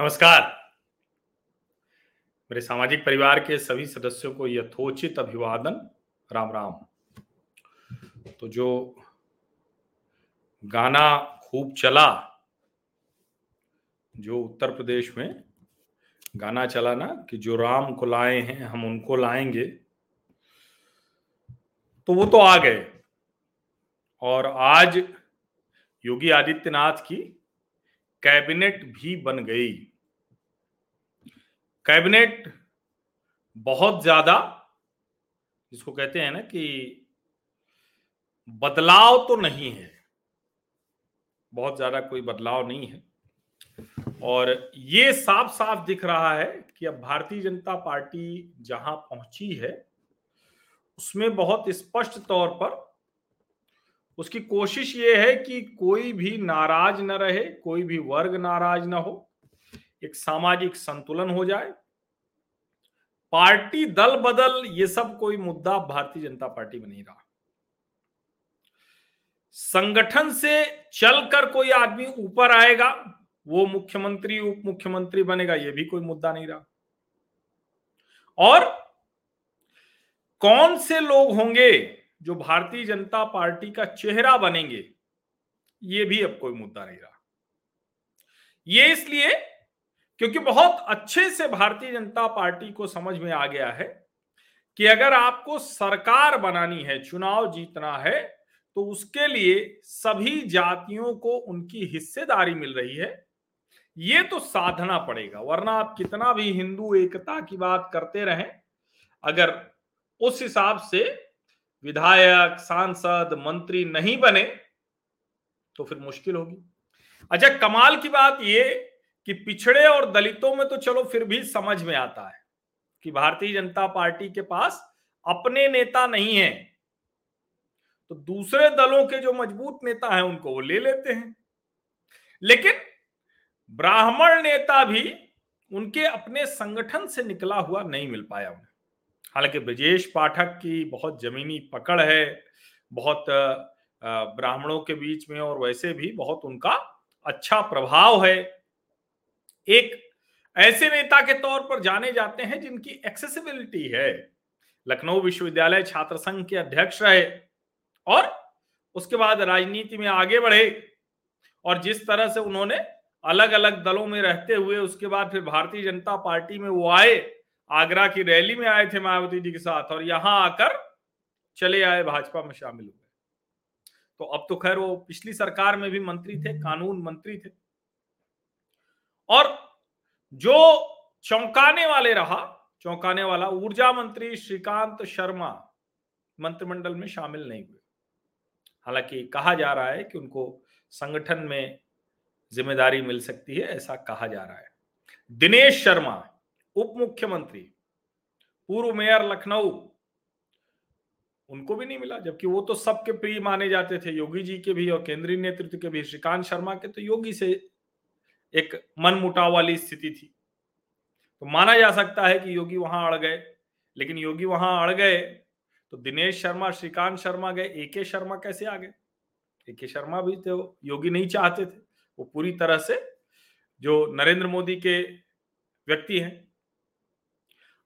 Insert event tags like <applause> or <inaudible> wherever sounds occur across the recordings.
नमस्कार। मेरे सामाजिक परिवार के सभी सदस्यों को यथोचित अभिवादन। राम राम। तो जो गाना खूब चला, जो उत्तर प्रदेश में गाना चला ना, कि जो राम को लाए हैं, हम उनको लाएँगे तो वो तो आ गए। और आज योगी आदित्यनाथ की कैबिनेट भी बन गई। कैबिनेट बहुत ज़्यादा, जिसको कहते हैं ना कि बदलाव तो नहीं है, बहुत ज़्यादा कोई बदलाव नहीं है। और ये साफ़ साफ़ दिख रहा है कि अब भारतीय जनता पार्टी जहाँ पहुँची है, उसमें बहुत स्पष्ट तौर पर उसकी कोशिश ये है कि कोई भी नाराज़ न रहे, कोई भी वर्ग नाराज़ न हो। एक सामाजिक संतुलन हो जाए। पार्टी दल बदल, ये सब कोई मुद्दा भारतीय जनता पार्टी में नहीं रहा। संगठन से चलकर कोई आदमी ऊपर आएगा, वो मुख्यमंत्री उप मुख्यमंत्री बनेगा, ये भी कोई मुद्दा नहीं रहा। और कौन से लोग होंगे जो भारतीय जनता पार्टी का चेहरा बनेंगे, ये भी अब कोई मुद्दा नहीं रहा। ये इसलिए क्योंकि बहुत अच्छे से भारतीय जनता पार्टी को समझ में आ गया है कि अगर आपको सरकार बनानी है, चुनाव जीतना है तो उसके लिए सभी जातियों को उनकी हिस्सेदारी मिल रही है। ये तो साधना पड़ेगा, वरना आप कितना भी हिंदू एकता की बात करते रहें, अगर उस हिसाब से विधायक, सांसद, मंत्री नहीं बने तो फिर मुश्किल होगी। अच्छा कमाल की बात ये कि पिछड़े और दलितों में तो चलो फिर भी समझ में आता है कि भारतीय जनता पार्टी के पास अपने नेता नहीं है। तो दूसरे दलों के जो मज़बूत नेता हैं, उनको वो ले लेते हैं। लेकिन ब्राह्मण नेता भी उनके अपने संगठन से निकला हुआ नहीं मिल पाया उन्हें। हालाँकि ब्रजेश पाठक की बहुत जमीनी पकड़ है, बहुत ब्राह्मणों के बीच में और वैसे भी बहुत उनका अच्छा प्रभाव है। एक ऐसे नेता के तौर पर जाने जाते हैं जिनकी एक्सेसिबिलिटी है। लखनऊ विश्वविद्यालय छात्र संघ के अध्यक्ष रहे और उसके बाद राजनीति में आगे बढ़े और जिस तरह से उन्होंने अलग अलग दलों में रहते हुए उसके बाद फिर भारतीय जनता पार्टी में वो आए, आगरा की रैली में आए थे मायावती जी के साथ और यहाँ आकर चले आए, भाजपा में शामिल हुए। तो अब तो खैर वो पिछली सरकार में भी मंत्री थे, कानून मंत्री थे। और जो चौंकाने वाले रहा, चौंकाने वाला ऊर्जा मंत्री श्रीकांत शर्मा मंत्रिमंडल में शामिल नहीं हुए। हालाँकि कहा जा रहा है कि उनको संगठन में ज़िम्मेदारी मिल सकती है, ऐसा कहा जा रहा है। दिनेश शर्मा उप मुख्यमंत्री पूर्व मेयर लखनऊ, उनको भी नहीं मिला, जबकि वो तो सबके प्रिय माने जाते थे। योगी जी के भी और केंद्रीय नेतृत्व के भी, श्रीकांत शर्मा के तो योगी से एक मन मुटाव वाली स्थिति थी। तो माना जा सकता है कि योगी वहाँ अड़ गए, लेकिन योगी वहाँ अड़ गए तो दिनेश शर्मा, श्रीकांत शर्मा गए ए के शर्मा कैसे आ गए? ए के शर्मा भी तो योगी नहीं चाहते थे। वो पूरी तरह से जो नरेंद्र मोदी के व्यक्ति हैं।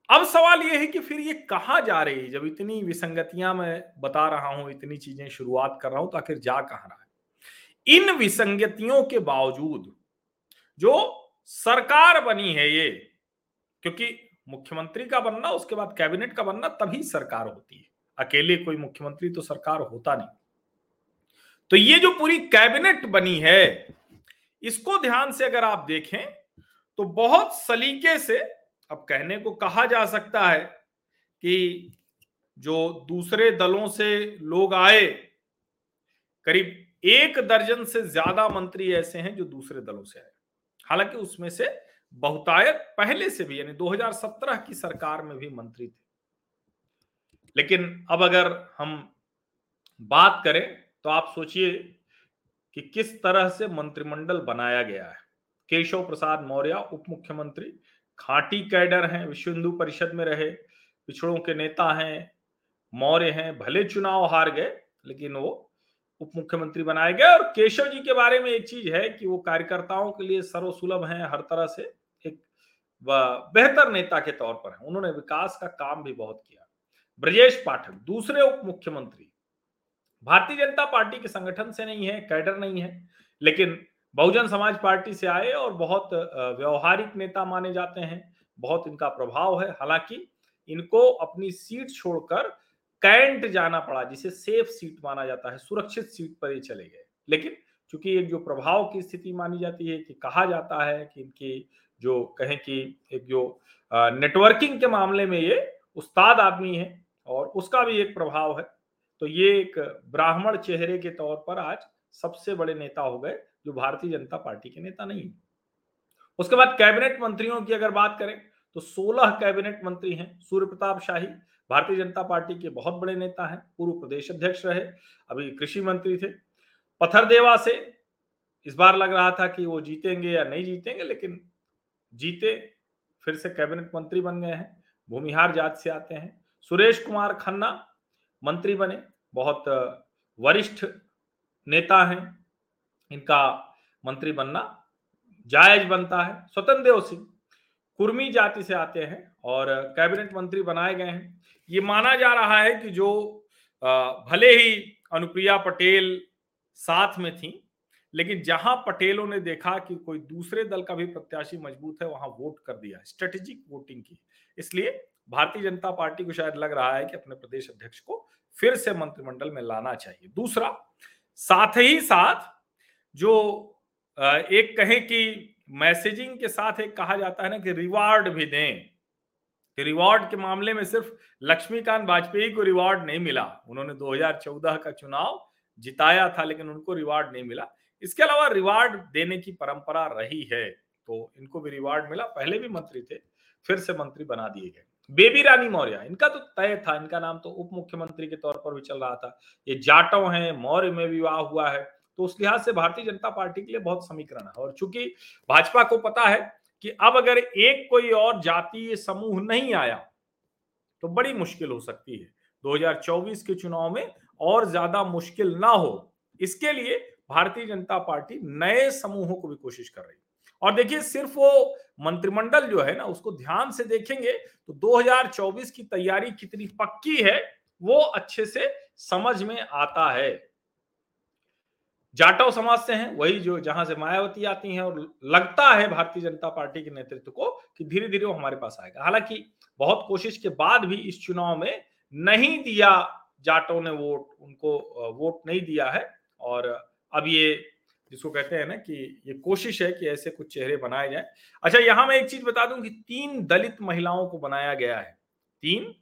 अब सवाल यह है कि फिर ये कहा जा रही है? जब इतनी विसंगतियाँ मैं बता रहा हूँ, इतनी चीज़ें शुरुआत कर रहा हूँ तो आखिर जा कहा रहा है? इन विसंगतियों के बावजूद जो सरकार बनी है ये, क्योंकि मुख्यमंत्री का बनना, उसके बाद कैबिनेट का बनना, तभी सरकार होती है। अकेले कोई मुख्यमंत्री तो सरकार होता नहीं। तो ये जो पूरी कैबिनेट बनी है, इसको ध्यान से अगर आप देखें तो बहुत सलीके से अब कहने को कहा जा सकता है कि जो दूसरे दलों से लोग आए, करीब एक दर्जन से ज़्यादा मंत्री ऐसे हैं जो दूसरे दलों से आए। हालाँकि उसमें से बहुतायत पहले से भी, यानी 2017 की सरकार में भी मंत्री थे। लेकिन अब अगर हम बात करें तो आप सोचिए कि किस तरह से मंत्रिमंडल बनाया गया है। केशव प्रसाद मौर्य उप मुख्यमंत्री खाटी कैडर हैं, विश्व हिंदू परिषद में रहे, पिछड़ों के नेता हैं, मौर्य हैं, भले चुनाव हार गए, लेकिन वो उप मुख्यमंत्री बनाए गए। और केशव जी के बारे में एक चीज़ है कि वो कार्यकर्ताओं के लिए सर्वसुलभ हैं हर तरह से। एक बेहतर नेता के तौर पर है। उन्होंने विकास का काम भी बहुत किया। ब्रजेश पाठक, दूसरे उप मुख्यमंत्री भारतीय जनता पार्टी के संगठन से नहीं है, कैडर नहीं है, लेकिन बहुजन समाज पार्टी से आए और बहुत व्यवहारिक नेता माने जाते हैं। बहुत इनका प्रभाव है। हालाँकि इनको अपनी सीट छोड़कर कैंट जाना पड़ा, जिसे सेफ़ सीट माना जाता है, सुरक्षित सीट पर ही चले गए। लेकिन चूँकि एक जो प्रभाव की स्थिति मानी जाती है कि कहा जाता है कि इनकी जो कहें कि एक जो नेटवर्किंग के मामले में ये उस्ताद आदमी है और उसका भी एक प्रभाव है। तो ये एक ब्राह्मण चेहरे के तौर पर आज सबसे बड़े नेता हो गए, जो भारतीय जनता पार्टी के नेता नहीं उसके बाद कैबिनेट मंत्रियों की अगर बात करें तो 16 कैबिनेट मंत्री हैं सूर्य प्रताप शाही, भारतीय जनता पार्टी के बहुत बड़े नेता हैं, पूर्व प्रदेश अध्यक्ष रहे, अभी कृषि मंत्री थे। पथरदेवा से इस बार लग रहा था कि वो जीतेंगे या नहीं जीतेंगे, लेकिन जीते, फिर से कैबिनेट मंत्री बन गए हैं, भूमिहार जात से आते हैं। सुरेश कुमार खन्ना मंत्री बने, बहुत वरिष्ठ नेता हैं, इनका मंत्री बनना जायज़ बनता है। स्वतंत्र देव सिंह कुर्मी जाति से आते हैं और कैबिनेट मंत्री बनाए गए हैं। ये माना जा रहा है कि जो भले ही अनुप्रिया पटेल साथ में थी, लेकिन जहाँ पटेलों ने देखा कि कोई दूसरे दल का भी प्रत्याशी मज़बूत है, वहाँ वोट कर दिया स्ट्रेटेजिक वोटिंग की। इसलिए भारतीय जनता पार्टी को शायद लग रहा है कि अपने प्रदेश अध्यक्ष को फिर से मंत्रिमंडल में लाना चाहिए। दूसरा, साथ ही साथ जो एक कहें कि मैसेजिंग के साथ एक कहा जाता है ना कि रिवार्ड भी दें। कि रिवॉर्ड के मामले में सिर्फ़ लक्ष्मीकांत वाजपेयी को रिवॉर्ड नहीं मिला। उन्होंने 2014 का चुनाव जिताया था, लेकिन उनको रिवार्ड नहीं मिला। इसके अलावा रिवार्ड देने की परंपरा रही है तो इनको भी रिवार्ड मिला। पहले भी मंत्री थे, फिर से मंत्री बना दिए गए। बेबी रानी मौर्य, इनका तो तय था, इनका नाम तो उप मुख्यमंत्री के तौर पर भी चल रहा था। ये जाटव हैं, मौर्य में विवाह हुआ है। तो उस लिहाज से भारतीय जनता पार्टी के लिए बहुत समीकरण है। और चूँकि भाजपा को पता है कि अब अगर एक कोई और जातीय समूह नहीं आया तो बड़ी मुश्किल हो सकती है। 2024 के चुनाव में और ज़्यादा मुश्किल ना हो, इसके लिए भारतीय जनता पार्टी नए समूहों को भी कोशिश कर रही है। और देखिए, सिर्फ़ वो मंत्रिमंडल जो है ना, उसको ध्यान से देखेंगे तो 2024 की तैयारी कितनी पक्की है, वो अच्छे से समझ में आता है। जाटव समाज से हैं, वही जो जहाँ से मायावती आती हैं और लगता है भारतीय जनता पार्टी के नेतृत्व को कि धीरे धीरे वो हमारे पास आएगा। हालाँकि बहुत कोशिश के बाद भी इस चुनाव में नहीं दिया जाटों ने वोट, उनको वोट नहीं दिया है और अब ये जिसको कहते हैं ना कि ये कोशिश है कि ऐसे कुछ चेहरे बनाए जाए। अच्छा यहाँ मैं एक चीज़ बता दूँ कि तीन दलित महिलाओं को बनाया गया है। तीन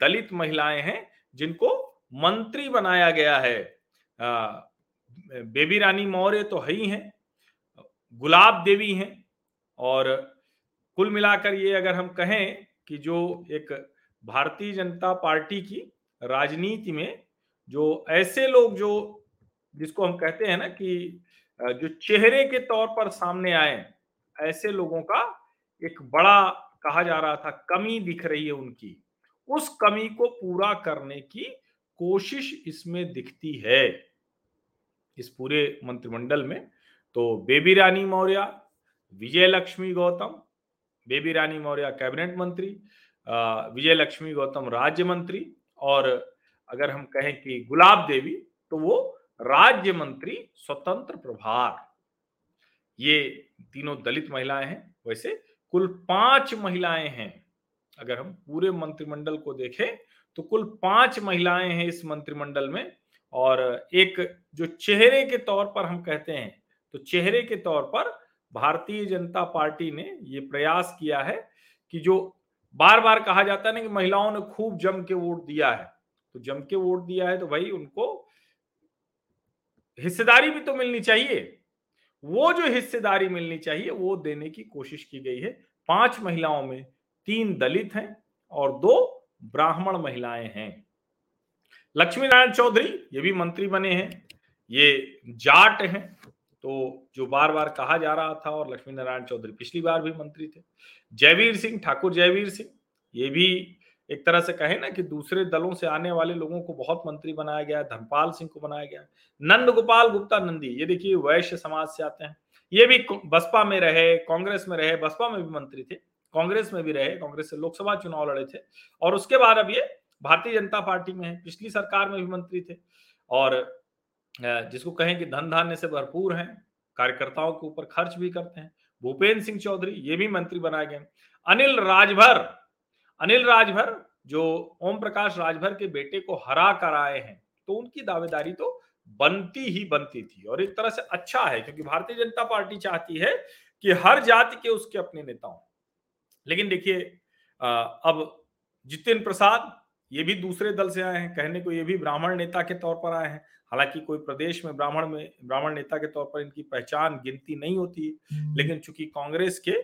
दलित महिलाएँ हैं जिनको मंत्री बनाया गया है बेबी रानी मौर्य तो है ही हैं, गुलाब देवी हैं, और कुल मिलाकर ये अगर हम कहें कि जो एक भारतीय जनता पार्टी की राजनीति में जो ऐसे लोग जो, जिसको हम कहते हैं ना कि जो चेहरे के तौर पर सामने आए, ऐसे लोगों का एक बड़ा कहा जा रहा था, कमी दिख रही है उनकी। उस कमी को पूरा करने की कोशिश इसमें दिखती है। इस पूरे मंत्रिमंडल में तो बेबी रानी मौर्य विजय लक्ष्मी गौतम, बेबी रानी मौर्य कैबिनेट मंत्री विजय लक्ष्मी गौतम राज्य मंत्री, और अगर हम कहें कि गुलाब देवी तो वो राज्य मंत्री स्वतंत्र प्रभार। ये तीनों दलित महिलाएँ हैं, वैसे कुल पाँच महिलाएँ हैं। अगर हम पूरे मंत्रिमंडल को देखें तो कुल पाँच महिलाएँ हैं इस मंत्रिमंडल में और एक जो चेहरे के तौर पर हम कहते हैं तो चेहरे के तौर पर भारतीय जनता पार्टी ने ये प्रयास किया है कि जो बार बार कहा जाता है ना कि महिलाओं ने खूब जम के वोट दिया है तो जम के वोट दिया है तो भाई उनको हिस्सेदारी भी तो मिलनी चाहिए। वो जो हिस्सेदारी मिलनी चाहिए वो देने की कोशिश की गई है। पाँच महिलाओं में तीन दलित हैं और दो ब्राह्मण महिलाएँ हैं। लक्ष्मी नारायण चौधरी ये भी मंत्री बने हैं, ये जाट हैं तो जो बार बार कहा जा रहा था और लक्ष्मी नारायण चौधरी पिछली बार भी मंत्री थे। जयवीर सिंह, ठाकुर जयवीर सिंह, ये भी एक तरह से कहे ना कि दूसरे दलों से आने वाले लोगों को बहुत मंत्री बनाया गया धनपाल सिंह को बनाया गया नंद गोपाल गुप्ता नंदी, ये देखिए वैश्य समाज से आते हैं। ये भी बसपा में रहे, कांग्रेस में रहे, बसपा में भी मंत्री थे, कांग्रेस में भी रहे, कांग्रेस से लोकसभा चुनाव लड़े थे, और उसके बाद अब ये भारतीय जनता पार्टी में है, पिछली सरकार में भी मंत्री थे। और जिसको कहें कि धन धान्य से भरपूर हैं, कार्यकर्ताओं के ऊपर खर्च भी करते हैं भूपेन्द्र सिंह चौधरी, ये भी मंत्री बनाए गए अनिल राजभर अनिल राजभर जो ओम प्रकाश राजभर के बेटे को हरा कर आए हैं तो उनकी दावेदारी तो बनती ही बनती थी और एक तरह से अच्छा है, क्योंकि भारतीय जनता पार्टी चाहती है कि हर जाति के उसके अपने नेता लेकिन देखिए अब जितेंद्र प्रसाद ये भी दूसरे दल से आए हैं कहने को ये भी ब्राह्मण नेता के तौर पर आए हैं। हालाँकि कोई प्रदेश में ब्राह्मण में ब्राह्मण नेता के तौर पर इनकी पहचान गिनती नहीं होती। है लेकिन चूँकि कांग्रेस के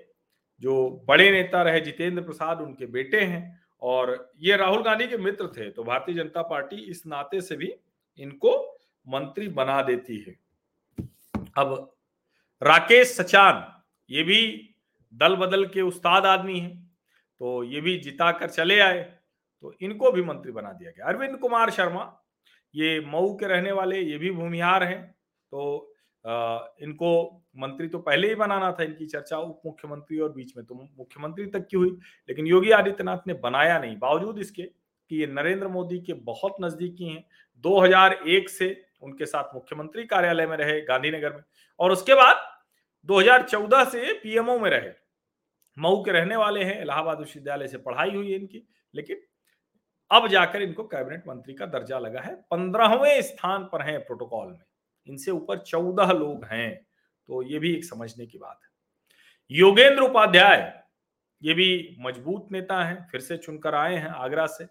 जो बड़े नेता रहे जितेंद्र प्रसाद उनके बेटे हैं और ये राहुल गांधी के मित्र थे तो भारतीय जनता पार्टी इस नाते से भी इनको मंत्री बना देती है। अब राकेश सचान ये भी दल बदल के उस्ताद आदमी है तो ये भी जिता कर चले आए। तो इनको भी मंत्री बना दिया गया। अरविंद कुमार शर्मा ये मऊ के रहने वाले ये भी भूमिहार हैं। तो आ, इनको मंत्री तो पहले ही बनाना था इनकी चर्चा उप मुख्यमंत्री और बीच में तो मुख्यमंत्री तक की हुई लेकिन योगी आदित्यनाथ ने बनाया नहीं। बावजूद इसके कि ये नरेंद्र मोदी के बहुत नजदीकी हैं 2001 से उनके साथ मुख्यमंत्री कार्यालय में रहे गांधीनगर में और उसके बाद 2014 से पीएमओ में रहे। मऊ के रहने वाले हैं इलाहाबाद विश्वविद्यालय से पढ़ाई हुई है इनकी लेकिन अब जाकर इनको कैबिनेट मंत्री का दर्जा लगा है। पंद्रहवें स्थान पर हैं प्रोटोकॉल में। इनसे ऊपर चौदह लोग हैं तो ये भी एक समझने की बात है। योगेंद्र उपाध्याय, ये भी मज़बूत नेता हैं, फिर से चुनकर आए हैं आगरा से।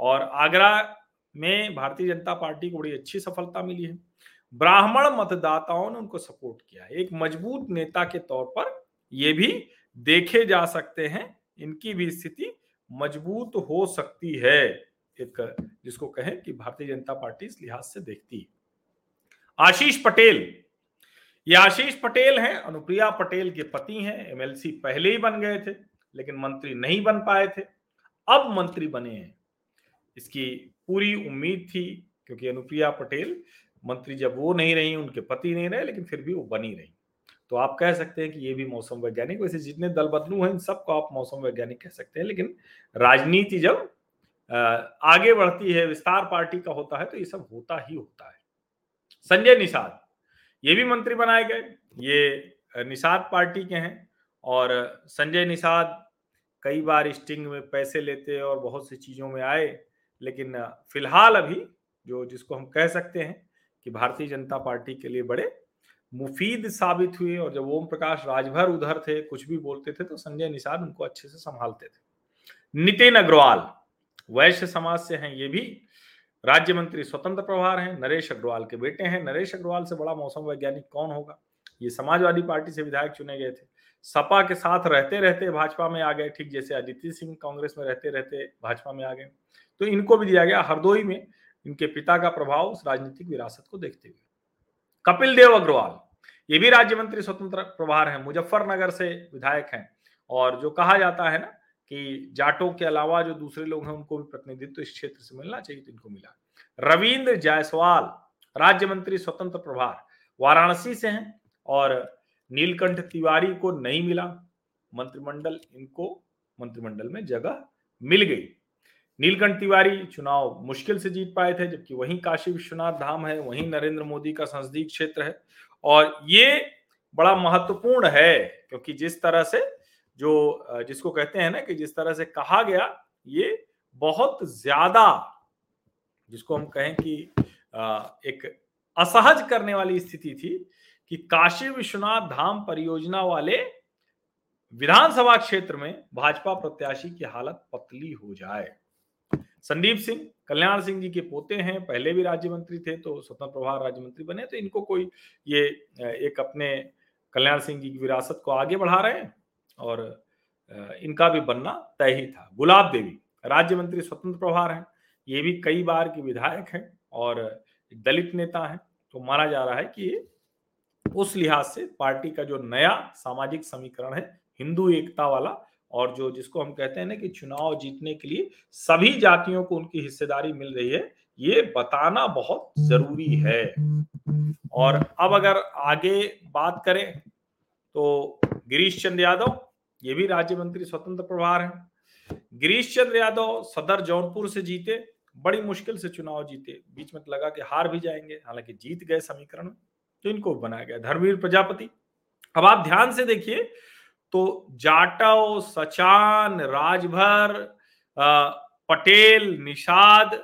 और आगरा में भारतीय जनता पार्टी को बड़ी अच्छी सफलता मिली है। ब्राह्मण मतदाताओं ने उनको सपोर्ट किया एक मज़बूत नेता के तौर पर ये भी देखे जा सकते हैं। इनकी भी स्थिति मज़बूत हो सकती है, एक, जिसको कहें कि भारतीय जनता पार्टी इस लिहाज से देखती है। आशीष पटेल, ये आशीष पटेल हैं, अनुप्रिया पटेल के पति हैं एमएलसी पहले ही बन गए थे, लेकिन मंत्री नहीं बन पाए थे। अब मंत्री बने हैं। इसकी पूरी उम्मीद थी, क्योंकि अनुप्रिया पटेल, मंत्री जब वो नहीं रही, उनके पति नहीं रहे, लेकिन फिर भी वो बनी रही। तो आप कह सकते हैं कि ये भी मौसम वैज्ञानिक, वैसे जितने दल बदलू हैं, इन सबको आप मौसम वैज्ञानिक कह सकते हैं, लेकिन राजनीति जब आगे बढ़ती है, विस्तार पार्टी का होता है तो ये सब होता ही होता है। संजय निषाद, ये भी मंत्री बनाए गए, ये निषाद पार्टी के हैं, और संजय निषाद कई बार स्टिंग में पैसे लेते और बहुत सी चीज़ों में आए, लेकिन फ़िलहाल अभी जो जिसको हम कह सकते हैं कि भारतीय जनता पार्टी के लिए बड़े मुफीद साबित हुए और जब ओम प्रकाश राजभर उधर थे, कुछ भी बोलते थे तो संजय निषाद उनको अच्छे से संभालते थे। नितिन अग्रवाल, वैश्य समाज से हैं, ये भी। राज्य मंत्री स्वतंत्र प्रभार हैं, नरेश अग्रवाल के बेटे हैं। नरेश अग्रवाल से बड़ा मौसम वैज्ञानिक कौन होगा? ये समाजवादी पार्टी से विधायक चुने गए थे। सपा के साथ रहते रहते भाजपा में आ गए, ठीक जैसे अदिति सिंह कांग्रेस में रहते रहते भाजपा में आ गए। तो इनको भी दिया गया हरदोई में। इनके पिता का प्रभाव उस राजनीतिक विरासत को देखते हुए। कपिल देव अग्रवाल, ये भी राज्य मंत्री स्वतंत्र प्रभार है, मुजफ्फरनगर से विधायक हैं। और जो कहा जाता है ना कि जाटों के अलावा जो दूसरे लोग हैं, उनको भी प्रतिनिधित्व इस क्षेत्र से मिलना चाहिए तो इनको मिला। रविंद्र जायसवाल, राज्य मंत्री स्वतंत्र प्रभार, वाराणसी से हैं और नीलकंठ तिवारी को नहीं मिला। मंत्रिमंडल, इनको मंत्रिमंडल में जगह मिल गई। नीलकंठ तिवारी चुनाव मुश्किल से जीत पाए थे, जबकि वहीं काशी विश्वनाथ धाम है, वहीं नरेंद्र मोदी का संसदीय क्षेत्र है। और ये बड़ा महत्वपूर्ण है, क्योंकि जिस तरह से जो जिसको कहते हैं ना कि जिस तरह से कहा गया, ये बहुत ज़्यादा, जिसको हम कहें कि एक असहज करने वाली स्थिति थी कि काशी विश्वनाथ धाम परियोजना वाले विधानसभा क्षेत्र में भाजपा प्रत्याशी की हालत पतली हो जाए। संदीप सिंह, कल्याण सिंह जी के पोते हैं, पहले भी राज्य मंत्री थे तो स्वतंत्र प्रभार राज्य मंत्री बने तो इनको कोई ये एक अपने कल्याण सिंह जी की विरासत को आगे बढ़ा रहे हैं और इनका भी बनना तय ही था। गुलाब देवी राज्य मंत्री स्वतंत्र प्रभार हैं, ये भी कई बार की विधायक हैं और दलित नेता हैं तो माना जा रहा है कि उस लिहाज से पार्टी का जो नया सामाजिक समीकरण है, हिंदू एकता वाला और जो जिसको हम कहते हैं ना कि चुनाव जीतने के लिए सभी जातियों को उनकी हिस्सेदारी मिल रही है, ये बताना बहुत ज़रूरी है। और अब अगर आगे बात करें तो गिरीश चंद्र यादव, ये भी राज्य मंत्री स्वतंत्र प्रभार हैं। गिरीश चंद्र यादव सदर जौनपुर से जीते, बड़ी मुश्किल से चुनाव जीते, बीच में लगा कि हार भी जाएँगे, हालाँकि जीत गए समीकरण तो इनको बनाया गया धर्मवीर प्रजापति। अब आप ध्यान से देखिए तो जाटव, सचान, राजभर पटेल, निषाद,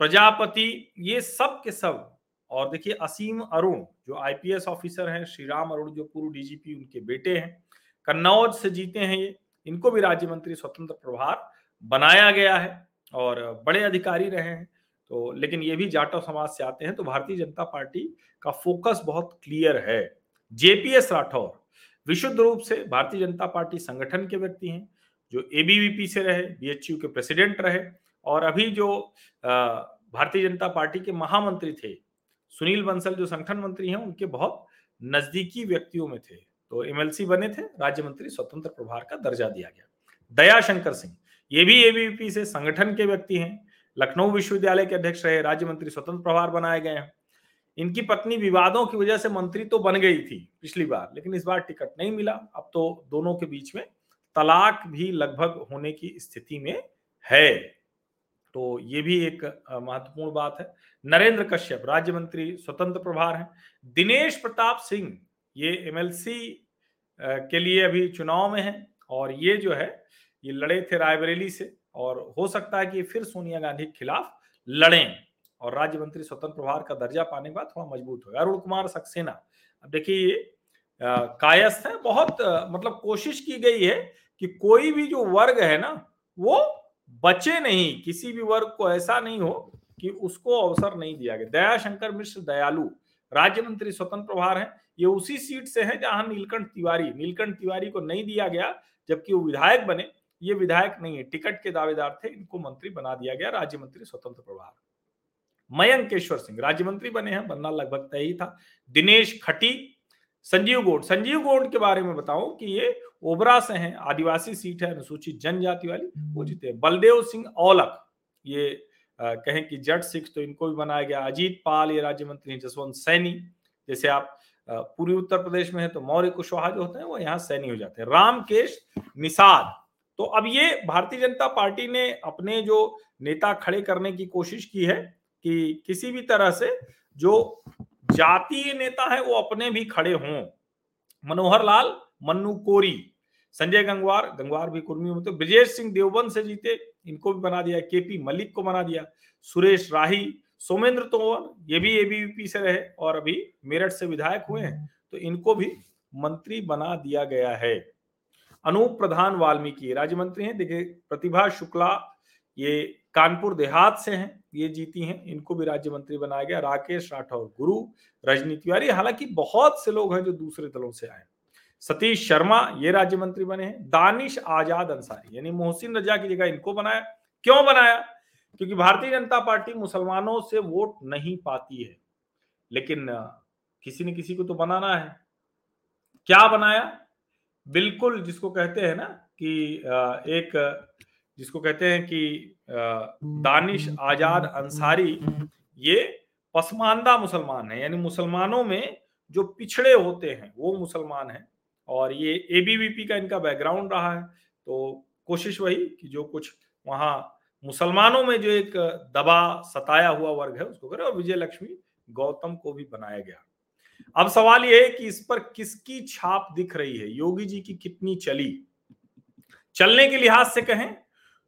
प्रजापति, ये सब के सब। और देखिए, असीम अरुण, जो आईपीएस ऑफिसर हैं श्री राम अरुण, जो पूर्व डीजीपी, उनके बेटे हैं, कन्नौज से जीते हैं ये। इनको भी राज्य मंत्री स्वतंत्र प्रभार बनाया गया है और बड़े अधिकारी रहे हैं। तो लेकिन ये भी जाटव समाज से आते हैं तो भारतीय जनता पार्टी का फोकस बहुत क्लियर है। जेपीएस राठौर विशुद्ध रूप से भारतीय जनता पार्टी संगठन के व्यक्ति हैं, जो एबीवीपी से रहे बीएचयू के प्रेसिडेंट रहे, और अभी जो भारतीय जनता पार्टी के महामंत्री थे, सुनील बंसल जो संगठन मंत्री हैं, उनके बहुत नजदीकी व्यक्तियों में थे। तो एमएलसी बने थे, राज्य मंत्री स्वतंत्र प्रभार का दर्जा दिया गया। दया शंकर सिंह, ये भी एबीवीपी से संगठन के व्यक्ति हैं, लखनऊ विश्वविद्यालय के अध्यक्ष रहे, राज्य मंत्री स्वतंत्र प्रभार बनाए गए हैं। इनकी पत्नी विवादों की वजह से मंत्री तो बन गई थी पिछली बार, लेकिन इस बार टिकट नहीं मिला। अब तो दोनों के बीच में तलाक भी लगभग होने की स्थिति में है। तो ये भी एक महत्वपूर्ण बात है। नरेंद्र कश्यप, राज्य मंत्री, स्वतंत्र प्रभार हैं। दिनेश प्रताप सिंह, ये एमएलसी के लिए अभी चुनाव में है और ये जो है, ये लड़े थे रायबरेली से और हो सकता है कि फिर सोनिया गांधी के खिलाफ लड़ें। और राज्य मंत्री स्वतंत्र प्रभार का दर्जा पाने के बाद थोड़ा मज़बूत होगा। अरुण कुमार सक्सेना, अब देखिए कायस्थ है, बहुत मतलब कोशिश की गई है कि कोई भी जो वर्ग है ना, वो बचे नहीं, किसी भी वर्ग को ऐसा नहीं हो कि उसको अवसर नहीं दिया गया। दयाशंकर मिश्र दयालु, राज्य मंत्री स्वतंत्र प्रभार है, ये उसी सीट से है जहाँ नीलकंठ तिवारी नीलकंठ तिवारी को नहीं दिया गया, जबकि वो विधायक बने, ये विधायक नहीं है, टिकट के दावेदार थे, इनको मंत्री बना दिया गया राज्य मंत्री स्वतंत्र प्रभार। मयंकेश्वर सिंह राज्य मंत्री बने हैं बनना लगभग तय ही था। दिनेश खटी संजीव गोड। संजीव गोड के बारे में बताऊँ कि ये ओबरा से हैं आदिवासी सीट है अनुसूचित जनजाति वाली वो जीते बलदेव सिंह औलख ये आ, कहें कि जट सिख तो इनको भी बनाया गया। अजीत पाल ये राज्य मंत्री हैं जसवंत सैनी। जैसे आप पूर्वी उत्तर प्रदेश में है तो मौर्य कुशवाहा जो होते हैं वो यहाँ सैनी हो जाते हैं। रामकेश निषाद। तो अब ये भारतीय जनता पार्टी ने अपने जो नेता खड़े करने की कोशिश की है कि किसी भी तरह से जो जातीय नेता है, वो अपने भी खड़े हों। मनोहर लाल, मन्नू कोरी, संजय गंगवार गंगवार भी कुर्मी में तो ब्रजेश सिंह देवबंद से जीते, इनको भी बना दिया, केपी मलिक को बना दिया, सुरेश राही, सोमेंद्र तोमर, ये भी एबीवीपी से रहे और अभी मेरठ से विधायक हुए हैं तो इनको भी मंत्री बना दिया गया है। अनूप प्रधान वाल्मीकि, राज्य मंत्री हैं, देखिए, प्रतिभा शुक्ला, ये कानपुर देहात से हैं ये जीती हैं, इनको भी राज्य मंत्री बनाया गया, राकेश राठौर, गुरु रजनी तिवारी। हालाँकि बहुत से लोग हैं जो दूसरे दलों से आए सतीश शर्मा ये राज्य मंत्री बने हैं, दानिश आज़ाद अंसारी, यानी मोहसिन रजा की जगह इनको बनाया। क्यों बनाया? क्योंकि भारतीय जनता पार्टी मुसलमानों से वोट नहीं पाती है, लेकिन किसी ने किसी को तो बनाना है। क्या बनाया? बिल्कुल जिसको कहते हैं ना कि एक, जिसको कहते हैं कि दानिश आज़ाद अंसारी, ये पसमानदा मुसलमान है, यानी मुसलमानों में जो पिछड़े होते हैं, वो मुसलमान हैं। और ये एबीवीपी का इनका बैकग्राउंड रहा है तो कोशिश वही कि जो कुछ वहाँ मुसलमानों में जो एक दबा सताया हुआ वर्ग है, उसको करे, और विजय लक्ष्मी गौतम को भी बनाया गया। अब सवाल यह है कि इस पर किसकी छाप दिख रही है? योगी जी की कितनी चली? चलने के लिहाज से कहें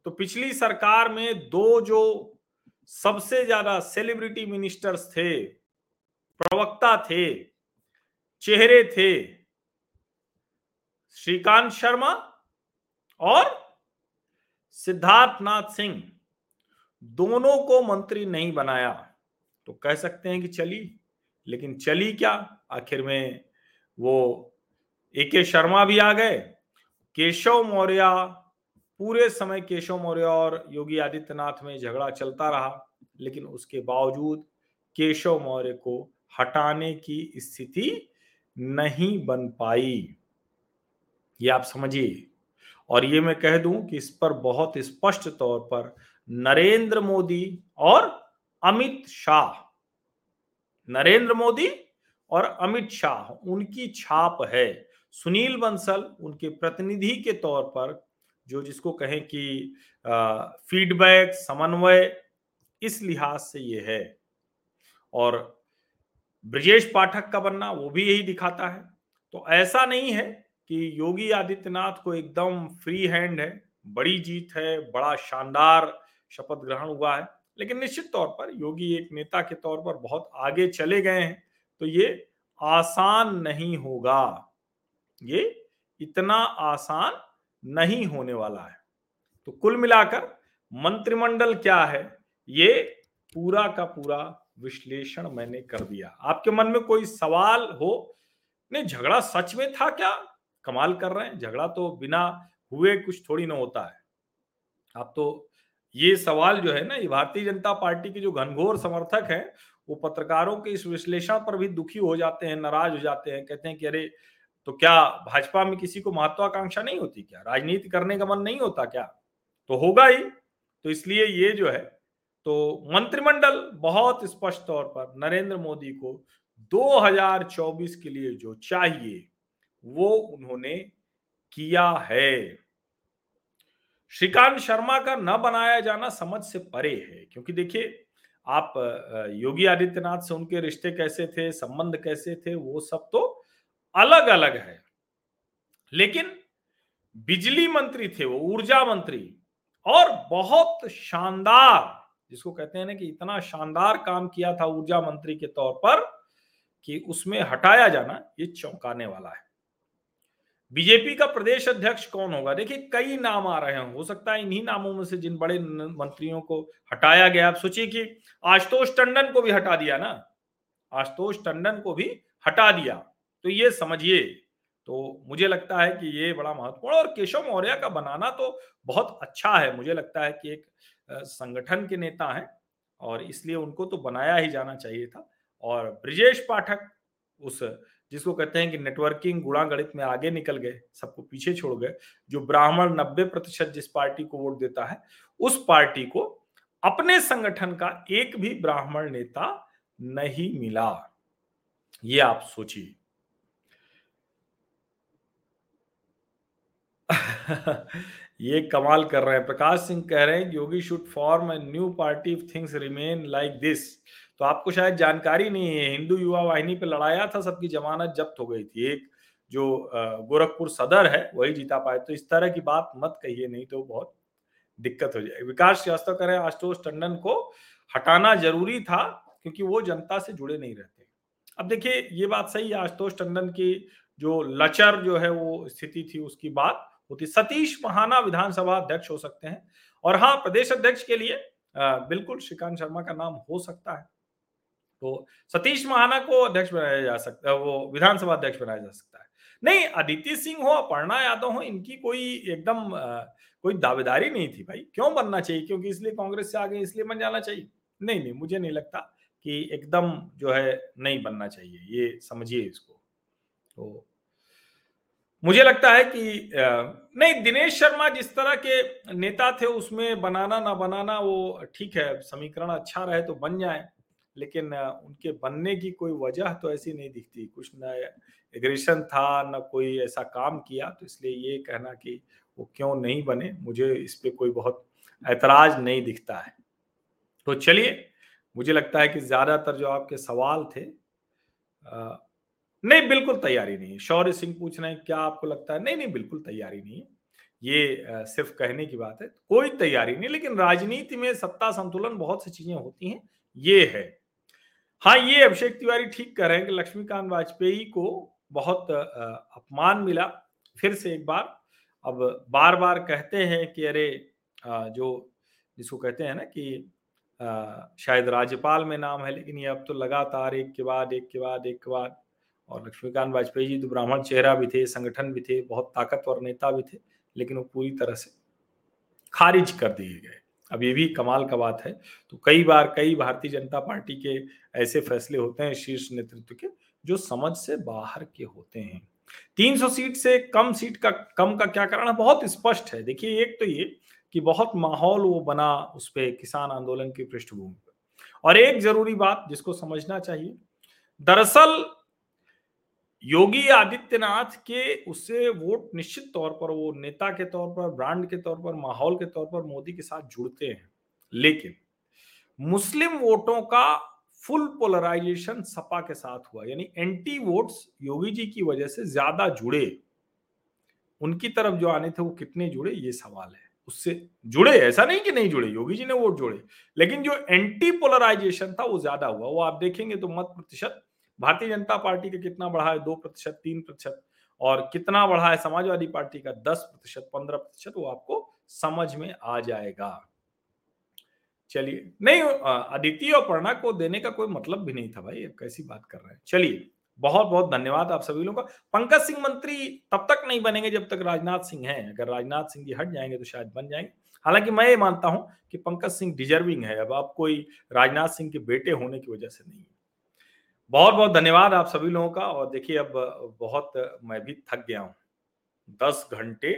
तो पिछली सरकार में दो जो सबसे ज़्यादा सेलिब्रिटी मिनिस्टर्स थे, प्रवक्ता थे, चेहरे थे, श्रीकांत शर्मा और सिद्धार्थनाथ सिंह, दोनों को मंत्री नहीं बनाया। तो कह सकते हैं कि चली, लेकिन चली क्या? आखिर में वो ए के शर्मा भी आ गए, केशव मौर्य पूरे समय केशव मौर्य और योगी आदित्यनाथ में झगड़ा चलता रहा, लेकिन उसके बावजूद केशव मौर्य को हटाने की स्थिति नहीं बन पाई। ये आप समझिए। और ये मैं कह दूँ कि इस पर बहुत स्पष्ट तौर पर नरेंद्र मोदी और अमित शाह, नरेंद्र मोदी और अमित शाह, उनकी छाप है। सुनील बंसल, उनके प्रतिनिधि के तौर पर जो जिसको कहें कि फीडबैक समन्वय, इस लिहाज से ये है। और ब्रजेश पाठक का बनना वो भी यही दिखाता है। तो ऐसा नहीं है कि योगी आदित्यनाथ को एकदम फ्री हैंड है, बड़ी जीत है, बड़ा शानदार शपथ ग्रहण हुआ है, लेकिन निश्चित तौर पर योगी एक नेता के तौर पर बहुत आगे चले गए हैं तो ये आसान नहीं होगा। ये इतना आसान नहीं होने वाला है। तो कुल मिलाकर मंत्रिमंडल क्या है? ये पूरा का पूरा विश्लेषण मैंने कर दिया। आपके मन में कोई सवाल हो? नहीं, झगड़ा सच में था क्या? कमाल कर रहे हैं। झगड़ा तो बिना हुए कुछ थोड़ी ना होता है। आप तो ये सवाल जो है ना, ये भारतीय जनता पार्टी के जो घनघोर समर्थक हैं, वो पत्रकारों के इस विश्लेषण पर भी दुखी हो जाते हैं, नाराज़ हो जाते हैं, कहते हैं कि अरे तो क्या भाजपा में किसी को महत्वाकांक्षा नहीं होती क्या? राजनीति करने का मन नहीं होता क्या? तो होगा ही। तो इसलिए ये जो है तो मंत्रिमंडल बहुत स्पष्ट तौर पर नरेंद्र मोदी को 2024 के लिए जो चाहिए, वो उन्होंने किया है। श्रीकांत शर्मा का न बनाया जाना समझ से परे है, क्योंकि देखिए, आप योगी आदित्यनाथ से उनके रिश्ते कैसे थे, संबंध कैसे थे, वो सब तो अलग अलग है। लेकिन बिजली मंत्री थे वो, ऊर्जा मंत्री और बहुत शानदार, जिसको कहते हैं ना कि इतना शानदार काम किया था ऊर्जा मंत्री के तौर पर कि उसमें हटाया जाना ये चौंकाने वाला है। बीजेपी का प्रदेश अध्यक्ष कौन होगा? देखिए, कई नाम आ रहे हैं, हो सकता है इन्हीं नामों में से जिन बड़े मंत्रियों को हटाया गया। आप सोचिए कि आशुतोष टंडन को भी हटा दिया ना? आशुतोष टंडन को भी हटा दिया। तो ये समझिए। तो मुझे लगता है कि ये बड़ा महत्वपूर्ण और केशव मौर्य का बनाना तो बहुत अच्छा है। मुझे लगता है कि एक संगठन के नेता हैं और इसलिए उनको तो बनाया ही जाना चाहिए था। और ब्रिजेश पाठक उस, जिसको कहते हैं कि नेटवर्किंग गुणा गणित में आगे निकल गए, सबको पीछे छोड़ गए, जो ब्राह्मण नब्बे प्रतिशत जिस पार्टी को वोट देता है, उस पार्टी को अपने संगठन का एक भी ब्राह्मण नेता नहीं मिला। ये आप सोचिए। <laughs> ये कमाल कर रहे हैं। प्रकाश सिंह कह रहे हैं Yogi should form a new party if things remain like this तो आपको शायद जानकारी नहीं है, हिंदू युवा वाहिनी पे लड़ाया था, सबकी जमानत जब्त हो गई थी। एक जो गोरखपुर सदर है, वही जीता पाए। तो इस तरह की बात मत कहिए, नहीं तो बहुत दिक्कत हो जाएगी। विकास श्रीवास्तव कह रहे हैं, आशुतोष टंडन को हटाना ज़रूरी था, क्योंकि वो जनता से जुड़े नहीं रहते। अब देखिए, ये बात सही है, आशुतोष टंडन की जो लचर जो है, वो स्थिति थी उसकी बात। होती सतीश महाना विधानसभा अध्यक्ष हो सकते हैं। और हाँ प्रदेश अध्यक्ष के लिए बिल्कुल श्रीकांत शर्मा का नाम हो सकता है। तो सतीश महाना को अध्यक्ष बनाया जा सकता है, वो विधानसभा अध्यक्ष बनाया जा सकता है। नहीं अदिति सिंह हो, अपर्णा यादव हो, इनकी कोई एकदम कोई दावेदारी नहीं थी भाई। क्यों बनना चाहिए? क्योंकि इसलिए कांग्रेस से आगे इसलिए बन जाना चाहिए। नहीं नहीं, मुझे नहीं लगता कि एकदम जो है नहीं बनना चाहिए। ये समझिए इसको। तो मुझे लगता है कि नहीं, दिनेश शर्मा जिस तरह के नेता थे, उसमें बनाना ना बनाना वो ठीक है, समीकरण अच्छा रहे तो बन जाए, लेकिन उनके बनने की कोई वजह तो ऐसी नहीं दिखती। कुछ न, एग्रेशन था, न कोई ऐसा काम किया तो इसलिए ये कहना कि वो क्यों नहीं बने, मुझे इस पर कोई बहुत ऐतराज नहीं दिखता है। तो चलिए, मुझे लगता है कि ज़्यादातर जो आपके सवाल थे नहीं, बिल्कुल तैयारी नहीं शौर्य सिंह पूछ रहे हैं, क्या आपको लगता है? नहीं नहीं, बिल्कुल तैयारी नहीं ये सिर्फ़ कहने की बात है, कोई तैयारी नहीं, लेकिन राजनीति में सत्ता संतुलन बहुत सी चीज़ें होती हैं, ये है। हाँ ये अभिषेक तिवारी ठीक कर रहे हैं कि लक्ष्मीकांत वाजपेयी को बहुत अपमान मिला। फिर से एक बार, अब बार बार कहते हैं कि अरे जो जिसको कहते हैं ना कि शायद राज्यपाल में नाम है, लेकिन ये अब तो लगातार एक के बाद, एक के बाद, एक के बाद और लक्ष्मीकांत वाजपेयी जी तो ब्राह्मण चेहरा भी थे, संगठन भी थे, बहुत ताकतवर नेता भी थे, लेकिन वो पूरी तरह से खारिज कर दिए गए। अब ये भी कमाल का बात है। तो कई बार, कई भारतीय जनता पार्टी के ऐसे फैसले होते हैं शीर्ष नेतृत्व के, जो समझ से बाहर के होते हैं। 300 सीट से कम सीट का, कम का क्या कारण है? बहुत स्पष्ट है। देखिए, एक तो ये कि बहुत माहौल वो बना उस पर किसान आंदोलन की पृष्ठभूमि पर। और एक ज़रूरी बात जिसको समझना चाहिए, दरअसल योगी आदित्यनाथ के उससे वोट निश्चित तौर पर, वो नेता के तौर पर, ब्रांड के तौर पर, माहौल के तौर पर मोदी के साथ जुड़ते हैं। लेकिन मुस्लिम वोटों का फुल पोलराइजेशन सपा के साथ हुआ, यानी एंटी वोट्स योगी जी की वजह से ज़्यादा जुड़े। उनकी तरफ़ जो आने थे, वो कितने जुड़े, ये सवाल है। उससे जुड़े, ऐसा नहीं कि नहीं जुड़े, योगी जी ने वोट जोड़े, लेकिन जो एंटी पोलराइजेशन था, वो ज़्यादा हुआ। वो आप देखेंगे तो मत प्रतिशत भारतीय जनता पार्टी का कितना बढ़ा है? दो प्रतिशत, तीन प्रतिशत और कितना बढ़ा है? समाजवादी पार्टी का दस प्रतिशत, पंद्रह प्रतिशत, वो आपको समझ में आ जाएगा। चलिए, नहीं अदिति और प्रणा को देने का कोई मतलब भी नहीं था भाई, अब कैसी बात कर रहे हैं। चलिए बहुत बहुत धन्यवाद आप सभी लोगों का। पंकज सिंह मंत्री तब तक नहीं बनेंगे जब तक राजनाथ सिंह हैं। अगर राजनाथ सिंह जी हट जाएँगे तो शायद बन जाएँगे। हालाँकि मैं ये मानता हूँ कि पंकज सिंह डिजर्विंग है, अब आप कोई राजनाथ सिंह के बेटे होने की वजह से नहीं बहुत बहुत धन्यवाद आप सभी लोगों का। और देखिए, अब बहुत मैं भी थक गया हूँ। दस घंटे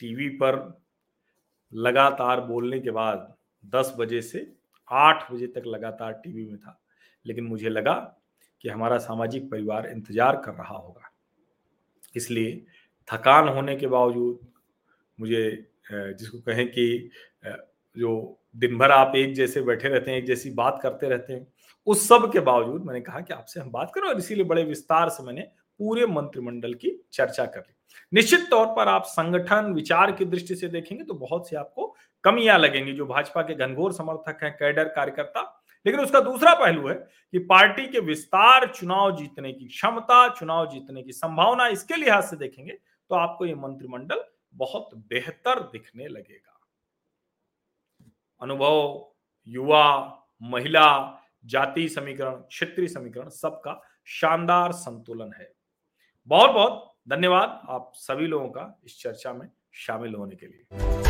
टीवी पर लगातार बोलने के बाद दस बजे से आठ बजे तक लगातार टीवी में था। लेकिन मुझे लगा कि हमारा सामाजिक परिवार इंतज़ार कर रहा होगा। इसलिए थकान होने के बावजूद मुझे जिसको कहें कि जो दिन भर आप एक जैसे बैठे रहते हैं, एक जैसी बात करते रहते हैं उस सब के बावजूद मैंने कहा कि आपसे हम बात करें और इसीलिए बड़े विस्तार से मैंने पूरे मंत्रिमंडल की चर्चा कर ली। निश्चित तौर पर आप संगठन विचार की दृष्टि से देखेंगे तो बहुत सी आपको कमियाँ लगेंगी, जो भाजपा के घनघोर समर्थक हैं, कैडर कार्यकर्ता। लेकिन उसका दूसरा पहलू है कि पार्टी के विस्तार, चुनाव जीतने की क्षमता, चुनाव जीतने की संभावना इसके लिहाज से देखेंगे तो आपको ये मंत्रिमंडल बहुत बेहतर दिखने लगेगा। अनुभव, युवा, महिला जाति समीकरण, क्षेत्रीय समीकरण सबका शानदार संतुलन है। बहुत बहुत धन्यवाद आप सभी लोगों का इस चर्चा में शामिल होने के लिए।